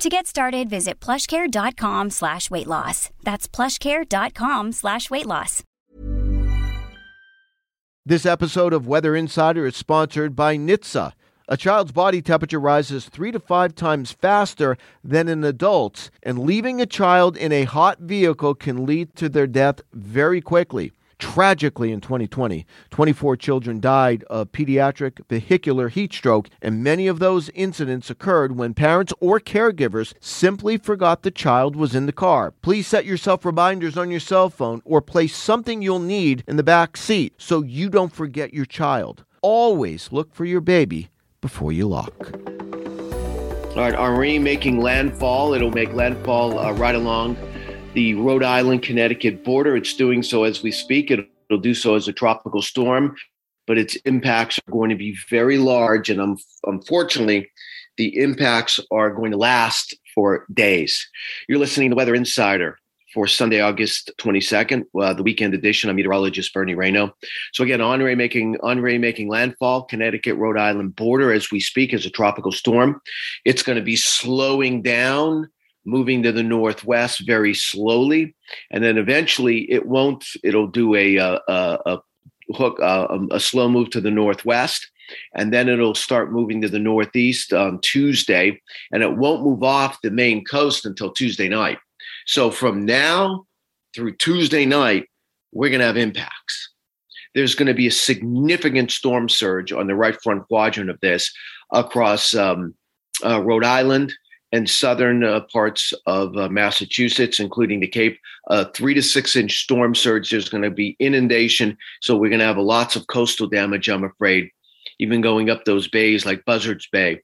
To get started, visit plushcare.com slash weight loss. That's plushcare.com slash weight loss. This episode of Weather Insider is sponsored by NHTSA. A child's body temperature rises three to five times faster than an adult's, and leaving a child in a hot vehicle can lead to their death very quickly. Tragically, in 2020, 24 children died of pediatric vehicular heat stroke, and many of those incidents occurred when parents or caregivers simply forgot the child was in the car. Please set yourself reminders on your cell phone or place something you'll need in the back seat so you don't forget your child. Always look for your baby before you lock. All right, Henri making landfall. It'll make landfall uh, right along the Rhode Island Connecticut border. It's doing so as we speak. It'll, do so as a tropical storm, but its impacts are going to be very large. And um, unfortunately, the impacts are going to last for days. You're listening to Weather Insider for Sunday, August 22nd, uh, the weekend edition. I'm meteorologist Bernie Rayno. So again, Henri making Henri making landfall, Connecticut, Rhode Island border as we speak as a tropical storm. It's going to be slowing down moving to the northwest very slowly, and then eventually it won't. It'll do a a, a hook a, a, slow move to the northwest, and then it'll start moving to the northeast on Tuesday, and it won't move off the Maine coast until Tuesday night. So from now through Tuesday night, we're going to have impacts. There's going to be a significant storm surge on the right front quadrant of this across um, uh, Rhode Island, and southern uh, parts of uh, Massachusetts, including the Cape. Uh, three to six inch storm surge. There's going to be inundation. So we're going to have lots of coastal damage, I'm afraid, even going up those bays like Buzzards Bay.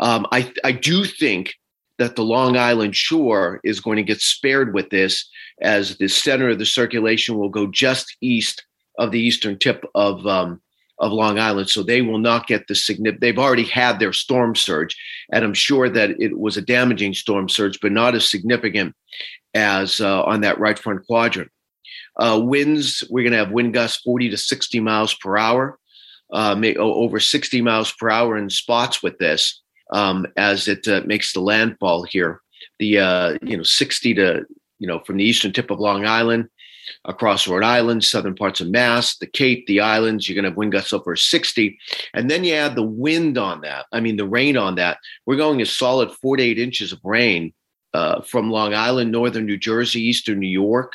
Um, I, I do think that the Long Island shore is going to get spared with this, as the center of the circulation will go just east of the eastern tip of um, of Long Island. So they will not get the significant, they've already had their storm surge. And I'm sure that it was a damaging storm surge, but not as significant as uh, on that right front quadrant. Uh, winds, we're going to have wind gusts 40 to 60 miles per hour, uh, over 60 miles per hour in spots with this um, as it uh, makes the landfall here. The, uh, you know, 60 to, you know, from the eastern tip of Long Island across Rhode Island, southern parts of Mass, the Cape, the islands. You're going to have wind gusts over 60. And then you add the wind on that. I mean, the rain on that. We're going a solid 48 inches of rain uh, from Long Island, northern New Jersey, eastern New York,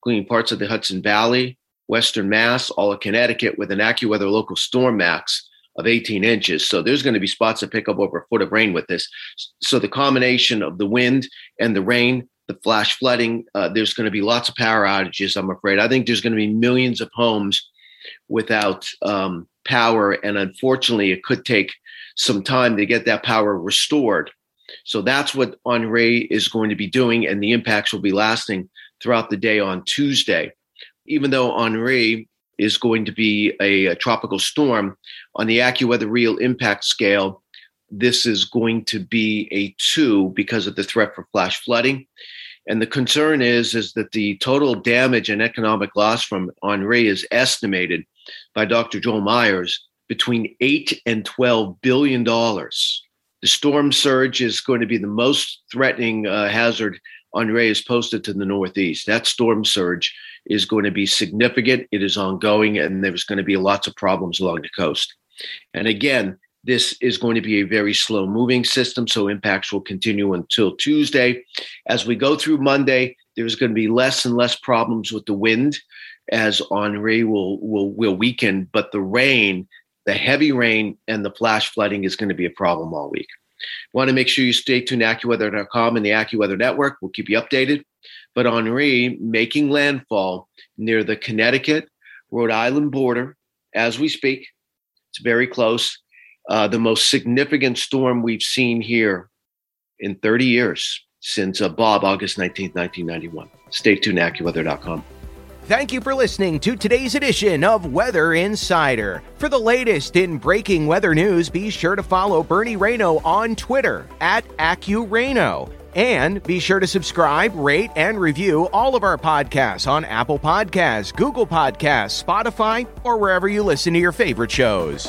including parts of the Hudson Valley, western Mass, all of Connecticut, with an AccuWeather local storm max of 18 inches. So there's going to be spots that pick up over a foot of rain with this. So the combination of the wind and the rain the flash flooding. Uh, there's going to be lots of power outages, I'm afraid. I think there's going to be millions of homes without um, power. And unfortunately, it could take some time to get that power restored. So that's what Henri is going to be doing, and the impacts will be lasting throughout the day on Tuesday. Even though Henri is going to be a, a tropical storm, on the AccuWeather Real Impact Scale, this is going to be a two because of the threat for flash flooding. And the concern is, is that the total damage and economic loss from Henri is estimated by Dr. Joel Myers between eight and twelve billion dollars. The storm surge is going to be the most threatening uh, hazard Henri has posted to the Northeast. That storm surge is going to be significant. It is ongoing, and there's going to be lots of problems along the coast. And again, this is going to be a very slow moving system, so impacts will continue until Tuesday. As we go through Monday, there's going to be less and less problems with the wind as Henri will, will, will weaken, but the rain, the heavy rain, and the flash flooding is going to be a problem all week. Want to make sure you stay tuned to AccuWeather.com and the AccuWeather Network. We'll keep you updated. But Henri making landfall near the Connecticut Rhode Island border as we speak. It's very close uh, the most significant storm we've seen here in 30 years since uh, Bob, August 19th, 1991. Stay tuned, to AccuWeather.com. Thank you for listening to today's edition of Weather Insider. For the latest in breaking weather news, be sure to follow Bernie Rayno on Twitter at AccuRayno. And be sure to subscribe, rate, and review all of our podcasts on Apple Podcasts, Google Podcasts, Spotify, or wherever you listen to your favorite shows.